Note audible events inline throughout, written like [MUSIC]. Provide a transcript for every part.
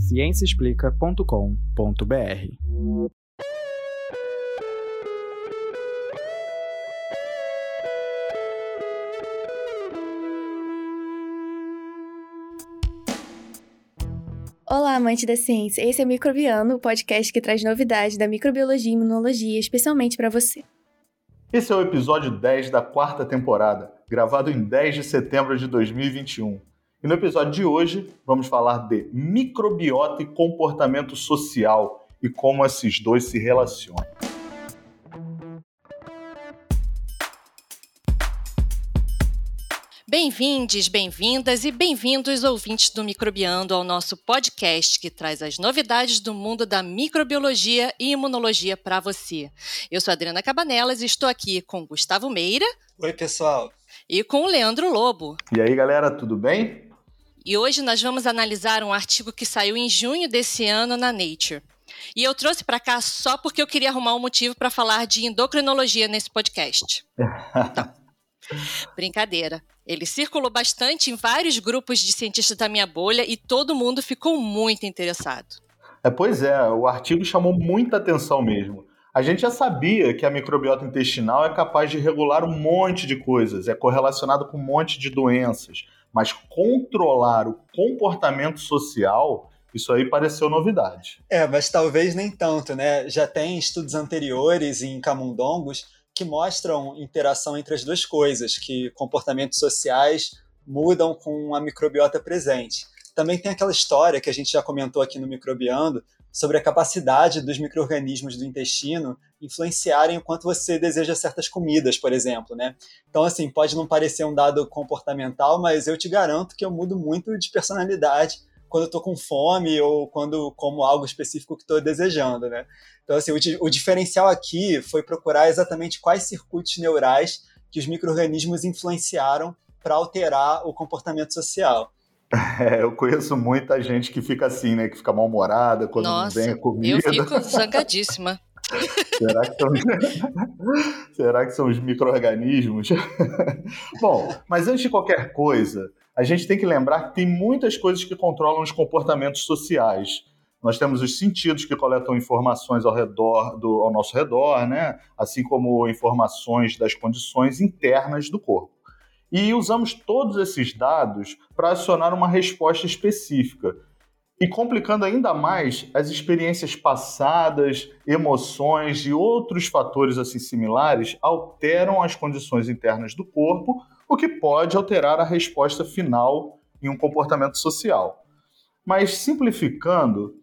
ciênciaexplica.com.br. Olá, amante da ciência. Esse é o Microbiano, o podcast que traz novidades da microbiologia e imunologia, especialmente para você. Esse é o episódio 10 da quarta temporada, gravado em 10 de setembro de 2021. E no episódio de hoje, vamos falar de microbiota e comportamento social e como esses dois se relacionam. Bem-vindes, bem-vindas e bem-vindos ouvintes do Microbiando ao nosso podcast que traz as novidades do mundo da microbiologia e imunologia para você. Eu sou Adriana Cabanelas e estou aqui com Gustavo Meira. Oi, pessoal. E com o Leandro Lobo. E aí, galera, tudo bem? E hoje nós vamos analisar um artigo que saiu em junho desse ano na Nature. E eu trouxe para cá só porque eu queria arrumar um motivo para falar de endocrinologia nesse podcast. [LAUGHS] Então, brincadeira. Ele circulou bastante em vários grupos de cientistas da minha bolha e todo mundo ficou muito interessado. É, pois é, o artigo chamou muita atenção mesmo. A gente já sabia que a microbiota intestinal é capaz de regular um monte de coisas, é correlacionado com um monte de doenças, mas controlar o comportamento social, isso aí pareceu novidade. É, mas talvez nem tanto, né? Já tem estudos anteriores em camundongos que mostram interação entre as duas coisas, que comportamentos sociais mudam com a microbiota presente. Também tem aquela história que a gente já comentou aqui no Microbiando sobre a capacidade dos micro-organismos do intestino influenciarem o quanto você deseja certas comidas, por exemplo, né? Então, assim, pode não parecer um dado comportamental, mas eu te garanto que eu mudo muito de personalidade quando eu tô com fome ou quando como algo específico que estou desejando, né? Então, assim, o, o diferencial aqui foi procurar exatamente quais circuitos neurais que os micro-organismos influenciaram para alterar o comportamento social. [LAUGHS] É, eu conheço muita gente que fica assim, né? Que fica mal-humorada quando Nossa, não vem a comida. Eu fico [LAUGHS] zangadíssima. Será que são, [LAUGHS] Será que são os micro-organismos? [LAUGHS] Bom, mas antes de qualquer coisa, a gente tem que lembrar que tem muitas coisas que controlam os comportamentos sociais. Nós temos os sentidos que coletam informações ao redor do, ao nosso redor, né? assim como informações das condições internas do corpo. E usamos todos esses dados para acionar uma resposta específica, e complicando ainda mais, as experiências passadas, emoções e outros fatores assim similares alteram as condições internas do corpo, o que pode alterar a resposta final em um comportamento social. Mas simplificando,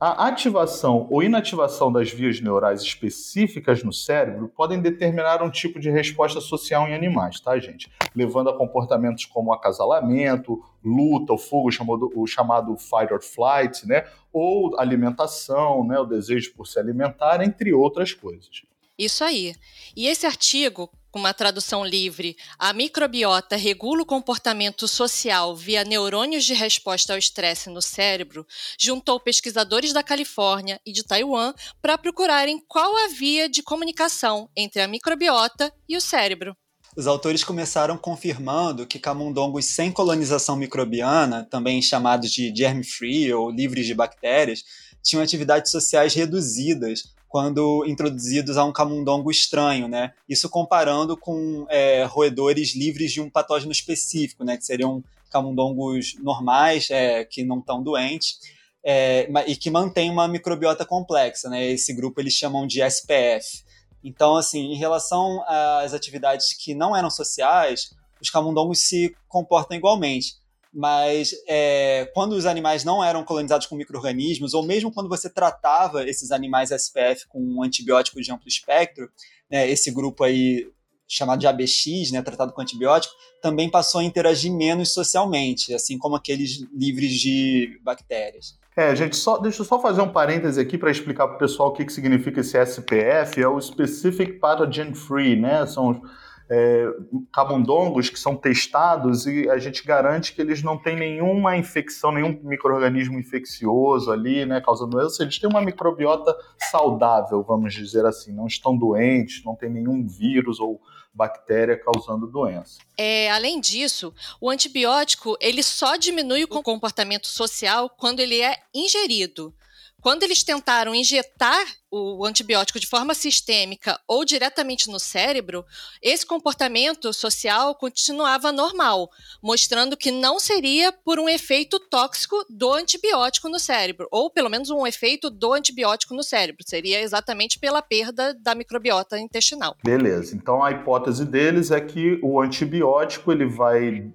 a ativação ou inativação das vias neurais específicas no cérebro podem determinar um tipo de resposta social em animais, tá, gente? Levando a comportamentos como acasalamento, luta, o fogo, o chamado fight or flight, né? Ou alimentação, né? O desejo por se alimentar, entre outras coisas. Isso aí. E esse artigo com uma tradução livre, a microbiota regula o comportamento social via neurônios de resposta ao estresse no cérebro, juntou pesquisadores da Califórnia e de Taiwan para procurarem qual a via de comunicação entre a microbiota e o cérebro. Os autores começaram confirmando que camundongos sem colonização microbiana, também chamados de germ-free ou livres de bactérias, tinham atividades sociais reduzidas quando introduzidos a um camundongo estranho, né? Isso comparando com é, roedores livres de um patógeno específico, né? Que seriam camundongos normais, é, que não estão doentes, é, e que mantêm uma microbiota complexa, né? Esse grupo eles chamam de SPF. Então, assim, em relação às atividades que não eram sociais, os camundongos se comportam igualmente mas é, quando os animais não eram colonizados com micro-organismos, ou mesmo quando você tratava esses animais SPF com um antibiótico de amplo espectro, né, esse grupo aí chamado de ABX, né, tratado com antibiótico, também passou a interagir menos socialmente, assim como aqueles livres de bactérias. É, gente, só, deixa eu só fazer um parêntese aqui para explicar para o pessoal o que, que significa esse SPF, é o Specific Pathogen Free, né? São é, camundongos que são testados e a gente garante que eles não têm nenhuma infecção, nenhum microorganismo infeccioso ali, né, causando doença. Eles têm uma microbiota saudável, vamos dizer assim, não estão doentes, não tem nenhum vírus ou bactéria causando doença. É, além disso, o antibiótico ele só diminui o comportamento social quando ele é ingerido. Quando eles tentaram injetar o antibiótico de forma sistêmica ou diretamente no cérebro, esse comportamento social continuava normal, mostrando que não seria por um efeito tóxico do antibiótico no cérebro, ou pelo menos um efeito do antibiótico no cérebro, seria exatamente pela perda da microbiota intestinal. Beleza. Então a hipótese deles é que o antibiótico ele vai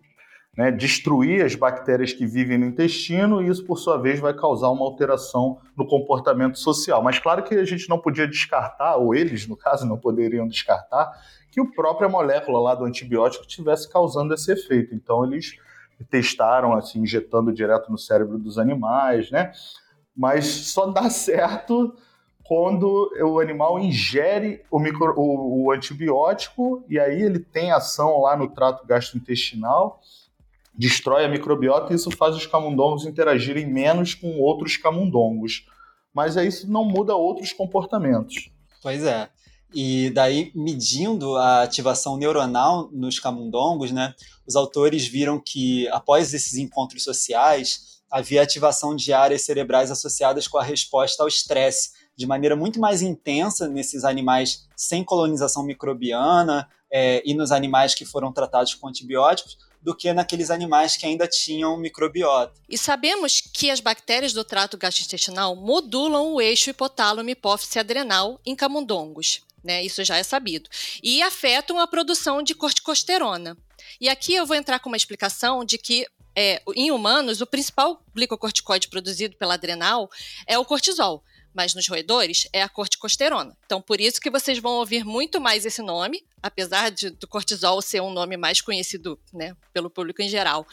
né, destruir as bactérias que vivem no intestino e isso, por sua vez, vai causar uma alteração no comportamento social. Mas claro que a gente não podia descartar, ou eles, no caso, não poderiam descartar, que a própria molécula lá do antibiótico estivesse causando esse efeito. Então, eles testaram, assim, injetando direto no cérebro dos animais, né? Mas só dá certo quando o animal ingere o, micro, o, o antibiótico e aí ele tem ação lá no trato gastrointestinal destrói a microbiota e isso faz os camundongos interagirem menos com outros camundongos. Mas isso não muda outros comportamentos. Pois é. E daí, medindo a ativação neuronal nos camundongos, né, os autores viram que, após esses encontros sociais, havia ativação de áreas cerebrais associadas com a resposta ao estresse, de maneira muito mais intensa nesses animais sem colonização microbiana é, e nos animais que foram tratados com antibióticos, do que naqueles animais que ainda tinham microbiota. E sabemos que as bactérias do trato gastrointestinal modulam o eixo hipotálamo hipófise adrenal em camundongos. Né, isso já é sabido. E afetam a produção de corticosterona. E aqui eu vou entrar com uma explicação de que é, em humanos, o principal glicocorticoide produzido pela adrenal é o cortisol mas nos roedores é a corticosterona. Então, por isso que vocês vão ouvir muito mais esse nome, apesar de, do cortisol ser um nome mais conhecido né, pelo público em geral,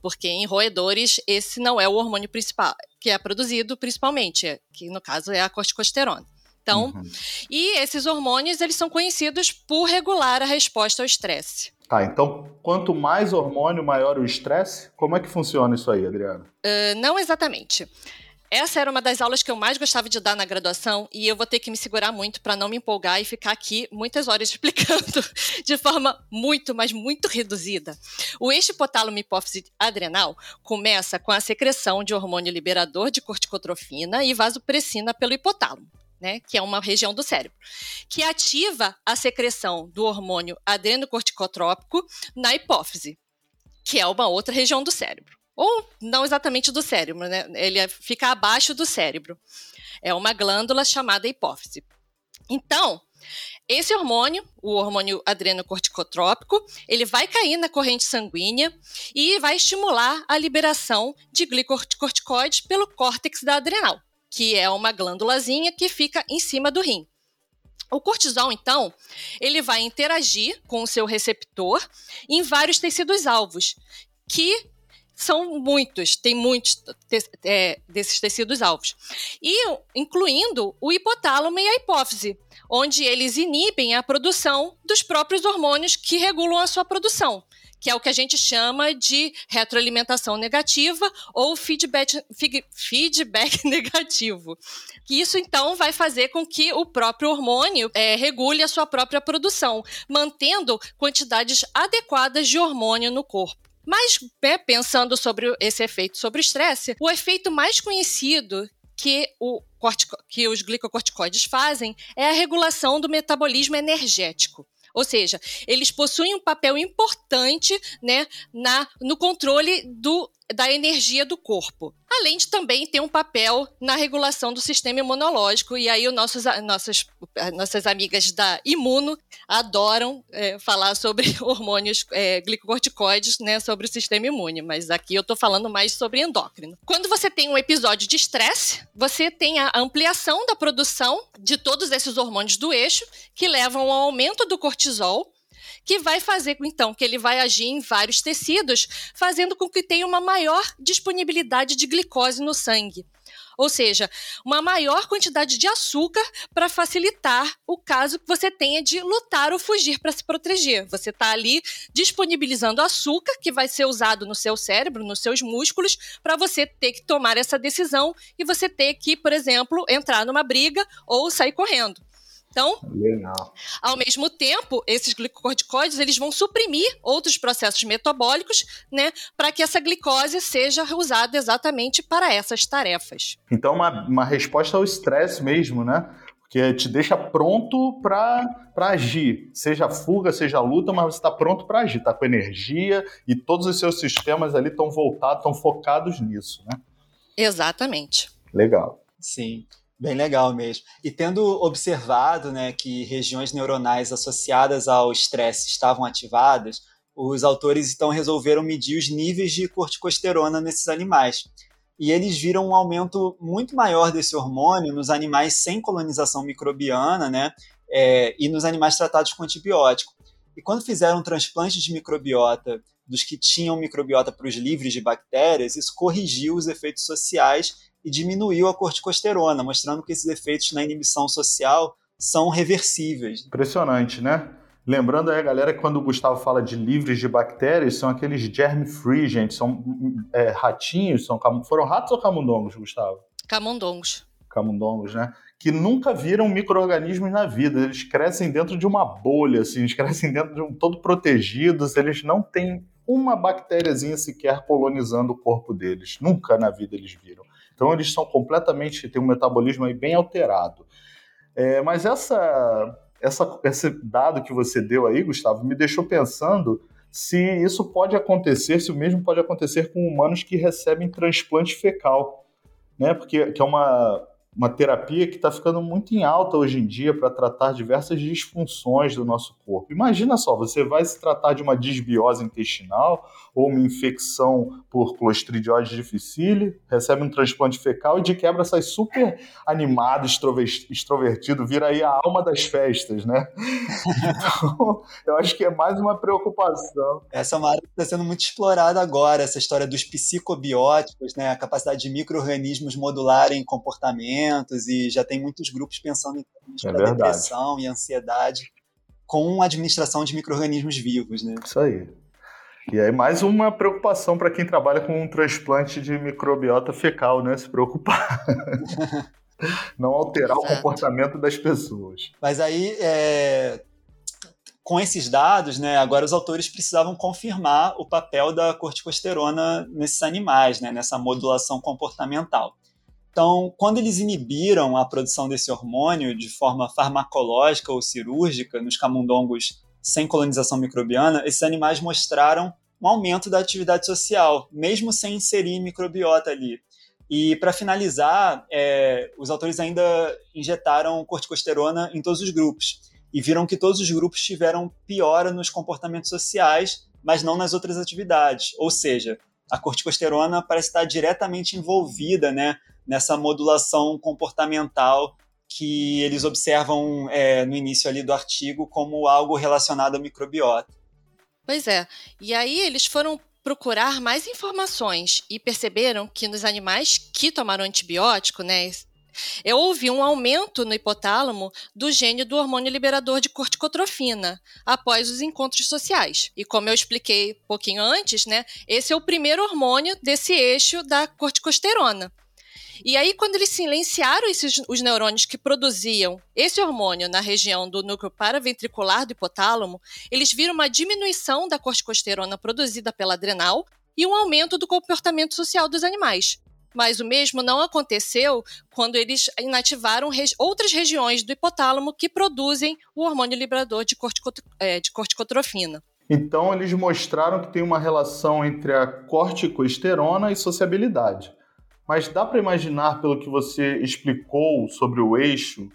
porque em roedores esse não é o hormônio principal que é produzido principalmente, que no caso é a corticosterona. Então, uhum. e esses hormônios eles são conhecidos por regular a resposta ao estresse. Tá, então quanto mais hormônio, maior o estresse? Como é que funciona isso aí, Adriana? Uh, não exatamente. Essa era uma das aulas que eu mais gostava de dar na graduação e eu vou ter que me segurar muito para não me empolgar e ficar aqui muitas horas [LAUGHS] explicando de forma muito, mas muito reduzida. O eixo hipotálamo hipófise adrenal começa com a secreção de hormônio liberador de corticotrofina e vasopressina pelo hipotálamo. Né, que é uma região do cérebro, que ativa a secreção do hormônio adrenocorticotrópico na hipófise, que é uma outra região do cérebro ou não exatamente do cérebro, né? Ele fica abaixo do cérebro. É uma glândula chamada hipófise. Então, esse hormônio, o hormônio adrenocorticotrópico, ele vai cair na corrente sanguínea e vai estimular a liberação de glicocorticoides pelo córtex da adrenal, que é uma glândulazinha que fica em cima do rim. O cortisol, então, ele vai interagir com o seu receptor em vários tecidos alvos, que são muitos, tem muitos te é, desses tecidos alvos. E incluindo o hipotálamo e a hipófise, onde eles inibem a produção dos próprios hormônios que regulam a sua produção, que é o que a gente chama de retroalimentação negativa ou feedback, feedback [LAUGHS] negativo. Isso então vai fazer com que o próprio hormônio é, regule a sua própria produção, mantendo quantidades adequadas de hormônio no corpo. Mas, né, pensando sobre esse efeito sobre o estresse, o efeito mais conhecido que, o que os glicocorticoides fazem é a regulação do metabolismo energético. Ou seja, eles possuem um papel importante né, na, no controle do, da energia do corpo além de também ter um papel na regulação do sistema imunológico. E aí, os nossos, nossas, nossas amigas da Imuno adoram é, falar sobre [LAUGHS] hormônios é, glicocorticoides, né, sobre o sistema imune, mas aqui eu estou falando mais sobre endócrino. Quando você tem um episódio de estresse, você tem a ampliação da produção de todos esses hormônios do eixo, que levam ao aumento do cortisol, que vai fazer então que ele vai agir em vários tecidos, fazendo com que tenha uma maior disponibilidade de glicose no sangue. ou seja, uma maior quantidade de açúcar para facilitar o caso que você tenha de lutar ou fugir para se proteger. Você está ali disponibilizando açúcar que vai ser usado no seu cérebro, nos seus músculos, para você ter que tomar essa decisão e você ter que, por exemplo, entrar numa briga ou sair correndo. Então, Legal. ao mesmo tempo, esses glicocorticoides eles vão suprimir outros processos metabólicos, né, para que essa glicose seja usada exatamente para essas tarefas. Então, uma, uma resposta ao estresse mesmo, né? Porque te deixa pronto para agir, seja fuga, seja luta, mas você está pronto para agir, está com energia e todos os seus sistemas ali estão voltados, estão focados nisso, né? Exatamente. Legal. Sim. Bem legal mesmo. E tendo observado né, que regiões neuronais associadas ao estresse estavam ativadas, os autores então resolveram medir os níveis de corticosterona nesses animais. E eles viram um aumento muito maior desse hormônio nos animais sem colonização microbiana né, é, e nos animais tratados com antibiótico. E quando fizeram um transplante de microbiota dos que tinham microbiota para os livres de bactérias, isso corrigiu os efeitos sociais e diminuiu a corticosterona, mostrando que esses efeitos na inibição social são reversíveis. Impressionante, né? Lembrando aí, galera, que quando o Gustavo fala de livres de bactérias, são aqueles germ-free, gente. São é, ratinhos, são, foram ratos ou camundongos, Gustavo? Camundongos. Camundongos, né? Que nunca viram micro-organismos na vida. Eles crescem dentro de uma bolha, assim, eles crescem dentro de um todo protegidos, eles não têm uma bactériazinha sequer colonizando o corpo deles. Nunca na vida eles viram. Então eles são completamente, têm um metabolismo aí bem alterado. É, mas essa, essa, esse dado que você deu aí, Gustavo, me deixou pensando se isso pode acontecer, se o mesmo pode acontecer com humanos que recebem transplante fecal, né? Porque que é uma, uma terapia que está ficando muito em alta hoje em dia para tratar diversas disfunções do nosso corpo. Imagina só, você vai se tratar de uma disbiose intestinal ou uma infecção por Clostridiose difficile, recebe um transplante fecal e de quebra sai super animado, extrovertido, vira aí a alma das festas, né? [LAUGHS] Então, eu acho que é mais uma preocupação. Essa é uma área que está sendo muito explorada agora, essa história dos psicobióticos, né? A capacidade de micro-organismos modularem comportamento e já tem muitos grupos pensando em é depressão e ansiedade com a administração de micro-organismos vivos, né? Isso aí. E aí mais uma preocupação para quem trabalha com um transplante de microbiota fecal, né? Se preocupar. [LAUGHS] Não alterar Exato. o comportamento das pessoas. Mas aí, é... com esses dados, né, agora os autores precisavam confirmar o papel da corticosterona nesses animais, né, nessa modulação comportamental. Então, quando eles inibiram a produção desse hormônio de forma farmacológica ou cirúrgica nos camundongos sem colonização microbiana, esses animais mostraram um aumento da atividade social, mesmo sem inserir microbiota ali. E, para finalizar, é, os autores ainda injetaram corticosterona em todos os grupos e viram que todos os grupos tiveram piora nos comportamentos sociais, mas não nas outras atividades. Ou seja, a corticosterona parece estar diretamente envolvida né, nessa modulação comportamental que eles observam é, no início ali do artigo como algo relacionado à microbiota. Pois é. E aí eles foram procurar mais informações e perceberam que nos animais que tomaram antibiótico, né, houve um aumento no hipotálamo do gene do hormônio liberador de corticotrofina após os encontros sociais. E como eu expliquei um pouquinho antes, né, esse é o primeiro hormônio desse eixo da corticosterona. E aí, quando eles silenciaram esses, os neurônios que produziam esse hormônio na região do núcleo paraventricular do hipotálamo, eles viram uma diminuição da corticosterona produzida pela adrenal e um aumento do comportamento social dos animais. Mas o mesmo não aconteceu quando eles inativaram regi outras regiões do hipotálamo que produzem o hormônio liberador de, cortico é, de corticotrofina. Então, eles mostraram que tem uma relação entre a corticosterona e sociabilidade. Mas dá para imaginar, pelo que você explicou sobre o eixo,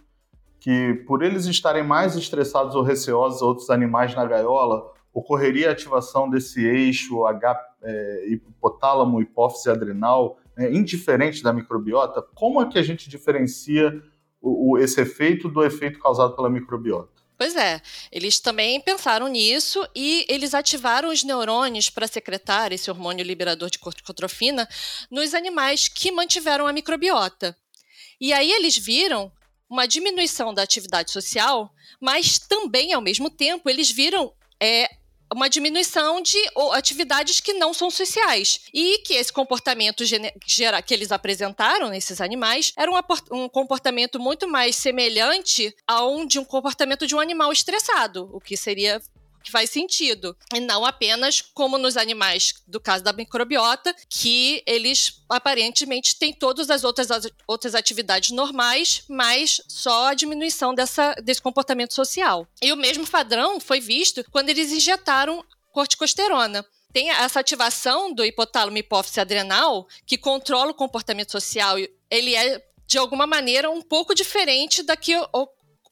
que por eles estarem mais estressados ou receosos outros animais na gaiola, ocorreria a ativação desse eixo H, é, hipotálamo, hipófise adrenal, é, indiferente da microbiota? Como é que a gente diferencia o, o, esse efeito do efeito causado pela microbiota? Pois é, eles também pensaram nisso e eles ativaram os neurônios para secretar esse hormônio liberador de corticotrofina nos animais que mantiveram a microbiota. E aí eles viram uma diminuição da atividade social, mas também, ao mesmo tempo, eles viram é, uma diminuição de atividades que não são sociais. E que esse comportamento que eles apresentaram nesses animais era um, um comportamento muito mais semelhante ao de um comportamento de um animal estressado, o que seria que faz sentido. E não apenas como nos animais, do caso da microbiota, que eles aparentemente têm todas as outras, as outras atividades normais, mas só a diminuição dessa, desse comportamento social. E o mesmo padrão foi visto quando eles injetaram corticosterona tem essa ativação do hipotálamo hipófise adrenal que controla o comportamento social. Ele é de alguma maneira um pouco diferente da que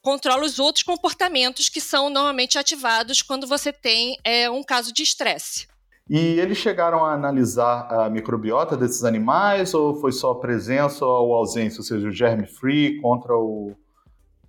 controla os outros comportamentos que são normalmente ativados quando você tem é, um caso de estresse. E eles chegaram a analisar a microbiota desses animais ou foi só a presença ou ausência, ou seja, o germe free contra o,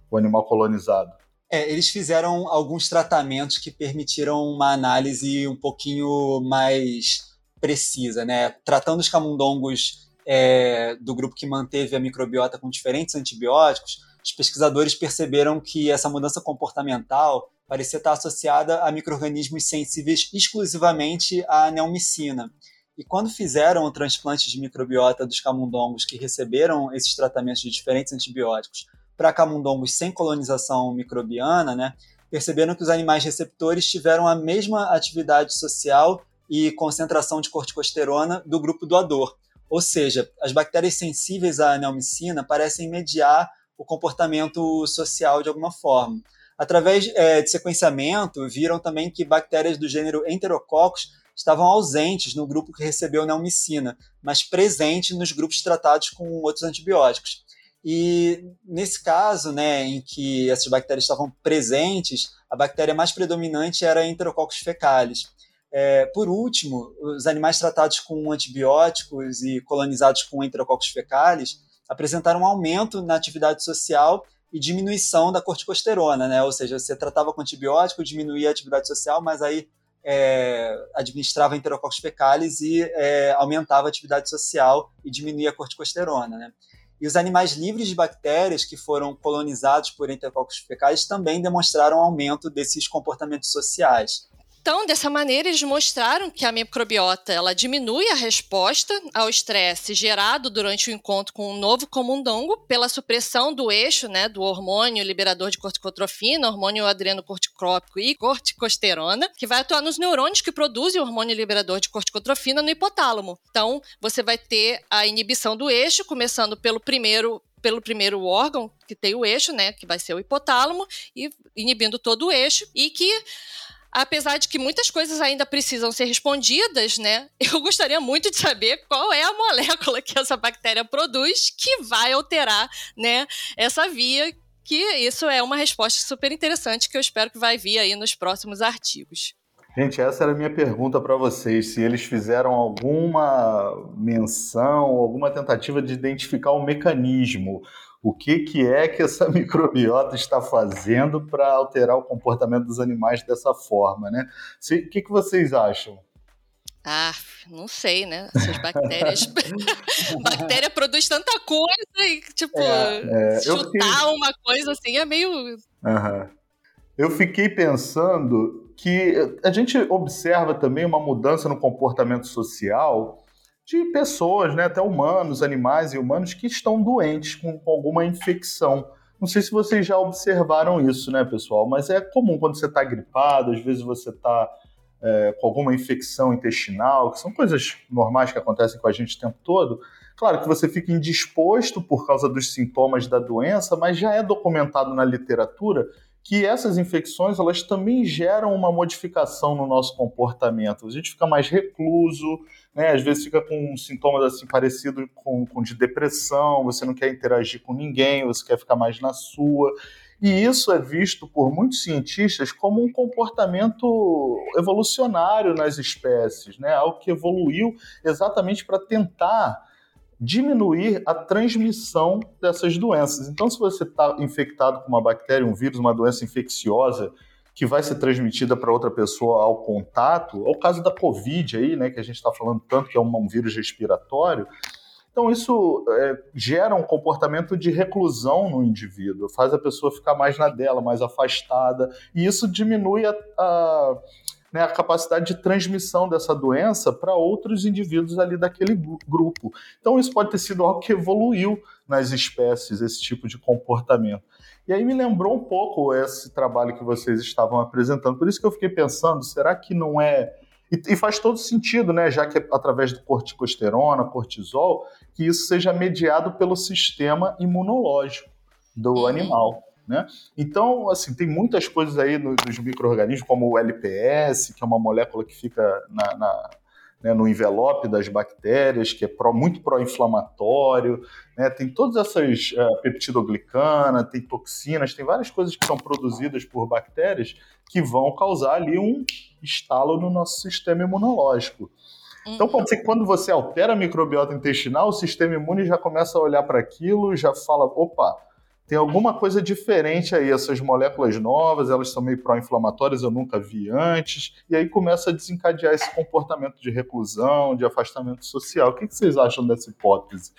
o animal colonizado? É, eles fizeram alguns tratamentos que permitiram uma análise um pouquinho mais precisa, né? Tratando os camundongos é, do grupo que manteve a microbiota com diferentes antibióticos, os pesquisadores perceberam que essa mudança comportamental parecia estar associada a micro-organismos sensíveis exclusivamente à neomicina. E quando fizeram o transplante de microbiota dos camundongos que receberam esses tratamentos de diferentes antibióticos para camundongos sem colonização microbiana, né, perceberam que os animais receptores tiveram a mesma atividade social e concentração de corticosterona do grupo doador. Ou seja, as bactérias sensíveis à neomicina parecem mediar o comportamento social de alguma forma. Através é, de sequenciamento, viram também que bactérias do gênero Enterococcus estavam ausentes no grupo que recebeu neomicina, mas presentes nos grupos tratados com outros antibióticos. E nesse caso, né, em que essas bactérias estavam presentes, a bactéria mais predominante era Enterococcus fecalis. É, por último, os animais tratados com antibióticos e colonizados com Enterococcus fecalis apresentaram um aumento na atividade social e diminuição da corticosterona, né? Ou seja, você tratava com antibiótico, diminuía a atividade social, mas aí é, administrava enterococcus fecalis e é, aumentava a atividade social e diminuía a corticosterona, né? E os animais livres de bactérias que foram colonizados por enterococcus fecais também demonstraram aumento desses comportamentos sociais. Então, dessa maneira, eles mostraram que a microbiota ela diminui a resposta ao estresse gerado durante o encontro com um novo comundongo pela supressão do eixo né, do hormônio liberador de corticotrofina, hormônio adrenocorticópico e corticosterona, que vai atuar nos neurônios que produzem o hormônio liberador de corticotrofina no hipotálamo. Então, você vai ter a inibição do eixo, começando pelo primeiro pelo primeiro órgão que tem o eixo, né, que vai ser o hipotálamo, e inibindo todo o eixo, e que apesar de que muitas coisas ainda precisam ser respondidas, né? [LAUGHS] Eu gostaria muito de saber qual é a molécula que essa bactéria produz que vai alterar, né, essa via que isso é uma resposta super interessante que eu espero que vai vir aí nos próximos artigos. Gente, essa era a minha pergunta para vocês: se eles fizeram alguma menção, alguma tentativa de identificar o mecanismo o que, que é que essa [LAUGHS] microbiota está fazendo para alterar o comportamento dos animais dessa forma, né? O que, que vocês acham? Ah, não sei, né? Essas bactérias. [LAUGHS] Bactéria produz tanta coisa e, tipo, é, é, chutar fiquei... uma coisa assim é meio. Uhum. Eu fiquei pensando que a gente observa também uma mudança no comportamento social de pessoas, né, até humanos, animais e humanos, que estão doentes com, alguma infecção. Não sei se vocês já observaram isso, né, pessoal? Mas é comum quando você está gripado, às vezes você está é, com alguma infecção intestinal, que são coisas normais que acontecem com a gente o tempo todo. Claro que você fica indisposto por causa dos sintomas da doença, mas já é documentado na literatura que essas infecções elas também geram uma modificação no nosso comportamento. A gente fica mais recluso, né? às vezes fica com sintomas assim parecidos com, com de depressão, você não quer interagir com ninguém, você quer ficar mais na sua. E isso é visto por muitos cientistas como um comportamento evolucionário nas espécies, né? algo que evoluiu exatamente para tentar diminuir a transmissão dessas doenças. Então, se você está infectado com uma bactéria, um vírus, uma doença infecciosa que vai ser transmitida para outra pessoa ao contato, é o caso da Covid aí, né, que a gente está falando tanto que é um, vírus respiratório. Então, isso é, gera um comportamento de reclusão no indivíduo, faz a pessoa ficar mais na dela, mais afastada, e isso diminui a, a né, a capacidade de transmissão dessa doença para outros indivíduos ali daquele grupo. Então, isso pode ter sido algo que evoluiu nas espécies, esse tipo de comportamento. E aí me lembrou um pouco esse trabalho que vocês estavam apresentando. Por isso que eu fiquei pensando, será que não é e, faz todo sentido, né? Já que é através do corticosterona, cortisol, que isso seja mediado pelo sistema imunológico do uhum. animal. Né? Então, assim, tem muitas coisas aí nos micro-organismos, como o LPS, que é uma molécula que fica na, na né, no envelope das bactérias, que é pró, muito pró-inflamatório, né, tem todas essas uh, peptidoglicana, tem toxinas, tem várias coisas que são produzidas por bactérias que vão causar ali um estalo no nosso sistema imunológico. Então pode ser que quando você altera a microbiota intestinal, o sistema imune já começa a olhar para aquilo, já fala, opa, tem alguma coisa diferente aí, essas moléculas novas, elas são meio pró-inflamatórias, eu nunca vi antes, e aí começa a desencadear esse comportamento de reclusão, de afastamento social. O que vocês acham dessa hipótese?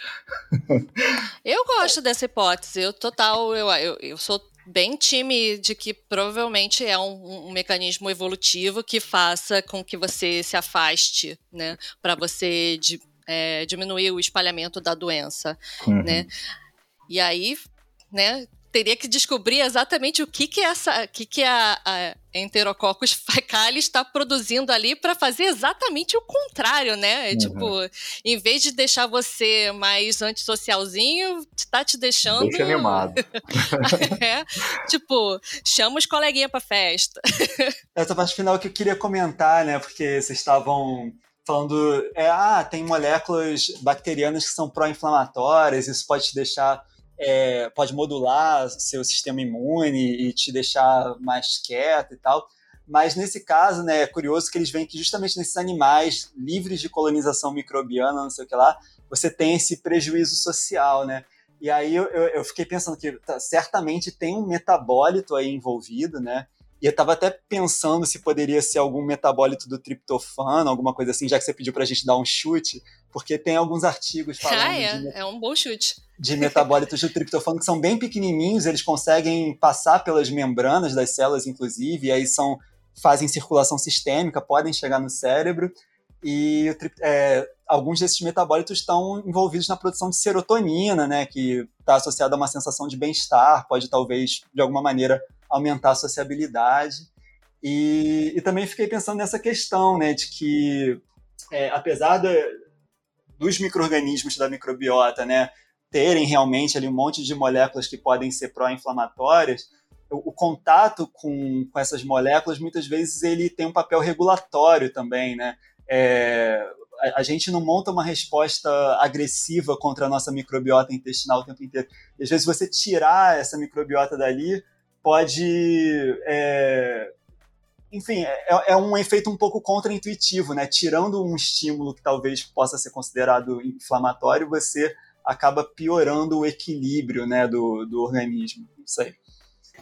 [LAUGHS] Eu gosto dessa hipótese, eu total, eu, eu, eu sou bem time de que provavelmente é um, um, mecanismo evolutivo que faça com que você se afaste, né, para você de, é, diminuir o espalhamento da doença, uhum. né. E aí né? Teria que descobrir exatamente o que que essa, que que a, a Enterococcus faecalis está produzindo ali para fazer exatamente o contrário, né? Uhum. Tipo, em vez de deixar você mais antissocialzinho, está te deixando. Deixa animado. [LAUGHS] é, tipo, chama os coleguinhas para festa. [LAUGHS] Essa parte final que eu queria comentar, né? Porque vocês estavam falando, é, ah, tem moléculas bacterianas que são pró-inflamatórias, isso pode te deixar é, pode modular seu sistema imune e te deixar mais quieto e tal. Mas nesse caso, né, é curioso que eles veem que justamente nesses animais livres de colonização microbiana, não sei o que lá, você tem esse prejuízo social, né? E aí eu, eu, fiquei pensando que tá, certamente tem um metabólito aí envolvido, né? E eu estava até pensando se poderia ser algum metabólito do triptofano, alguma coisa assim, já que você pediu para a gente dar um chute, porque tem alguns artigos [LAUGHS] falando. Ah, é, de, é um bom chute. De metabólitos do triptofano que são bem pequenininhos, eles conseguem passar pelas membranas das células, inclusive, e aí são fazem circulação sistêmica, podem chegar no cérebro. E é, alguns desses metabólitos estão envolvidos na produção de serotonina, né, que está associada a uma sensação de bem-estar, pode talvez, de alguma maneira, aumentar a sociabilidade. E, e também fiquei pensando nessa questão, né, de que, é, apesar dos micro-organismos da microbiota, né, terem realmente ali um monte de moléculas que podem ser pró-inflamatórias, o, o, contato com, com essas moléculas, muitas vezes, ele tem um papel regulatório também, né? É, a, a, gente não monta uma resposta agressiva contra a nossa microbiota intestinal o tempo inteiro. E, às vezes, você tirar essa microbiota dali, pode. É, enfim, é, é, um efeito um pouco contraintuitivo, né? Tirando um estímulo que talvez possa ser considerado inflamatório, você acaba piorando o equilíbrio né, do, do organismo. Não sei.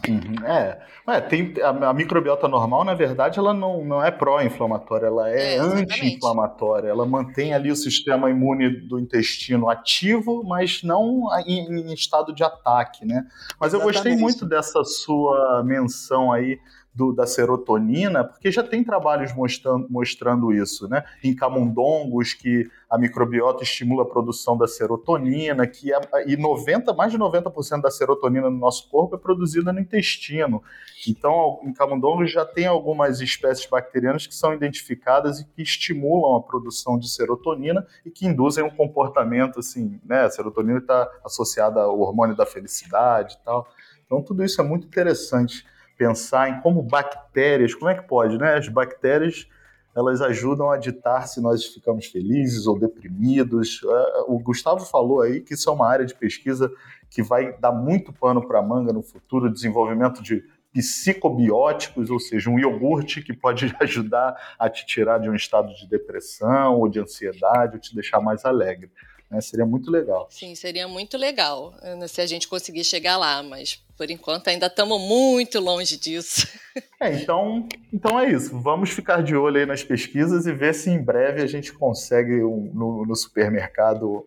Uhum, é, é tem, a, a, microbiota normal, na verdade, ela não, não é pró-inflamatória, ela é, é anti-inflamatória. Ela mantém ali o sistema imune do intestino ativo, mas não em, em estado de ataque, né? Mas eu gostei muito dessa sua menção aí do, da serotonina, porque já tem trabalhos mostrando, mostrando isso, né? Em camundongos, que a microbiota estimula a produção da serotonina, que é, e 90, mais de 90% da serotonina no nosso corpo é produzida no intestino. Então, em camundongos já tem algumas espécies bacterianas que são identificadas e que estimulam a produção de serotonina e que induzem um comportamento assim, né? A serotonina está associada ao hormônio da felicidade e tal. Então, tudo isso é muito interessante pensar em como bactérias, como é que pode, né? As bactérias elas ajudam a ditar se nós ficamos felizes ou deprimidos. É, o Gustavo falou aí que isso é uma área de pesquisa que vai dar muito pano para a manga no futuro, desenvolvimento de psicobióticos, ou seja, um iogurte que pode [LAUGHS] ajudar a te tirar de um estado de depressão ou de ansiedade ou te deixar mais alegre. Né? Seria muito legal. Sim, seria muito legal né, se a gente conseguir chegar lá, mas por enquanto ainda estamos muito longe disso. [LAUGHS] É, então, então é isso. Vamos ficar de olho aí nas pesquisas e ver se em breve a gente consegue um, no, no, supermercado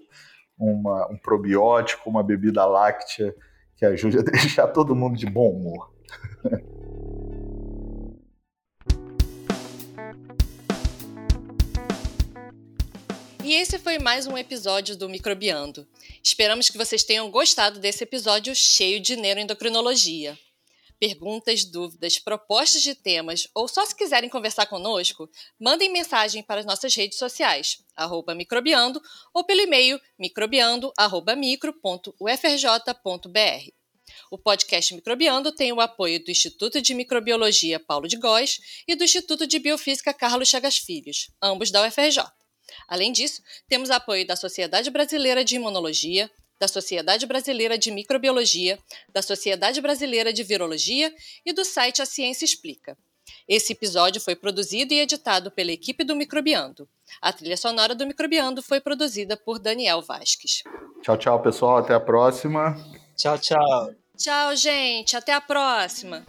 uma, um probiótico, uma bebida láctea que ajude a [LAUGHS] deixar todo mundo de bom humor. E esse foi mais um episódio do Microbiando. Esperamos que vocês tenham gostado desse episódio cheio de neuroendocrinologia. Perguntas, dúvidas, propostas de temas ou só se quiserem conversar conosco, mandem mensagem para as nossas redes sociais, microbiando ou pelo e-mail microbiando.micro.ufrj.br. O podcast Microbiando tem o apoio do Instituto de Microbiologia Paulo de Góes e do Instituto de Biofísica Carlos Chagas Filhos, ambos da UFRJ. Além disso, temos apoio da Sociedade Brasileira de Imunologia, da Sociedade Brasileira de Microbiologia, da Sociedade Brasileira de Virologia e do site A Ciência Explica. Esse episódio foi produzido e editado pela equipe do Microbiando. A trilha sonora do Microbiando foi produzida por Daniel Vasques. Tchau, tchau, pessoal. Até a próxima. Tchau, tchau. Tchau, gente. Até a próxima.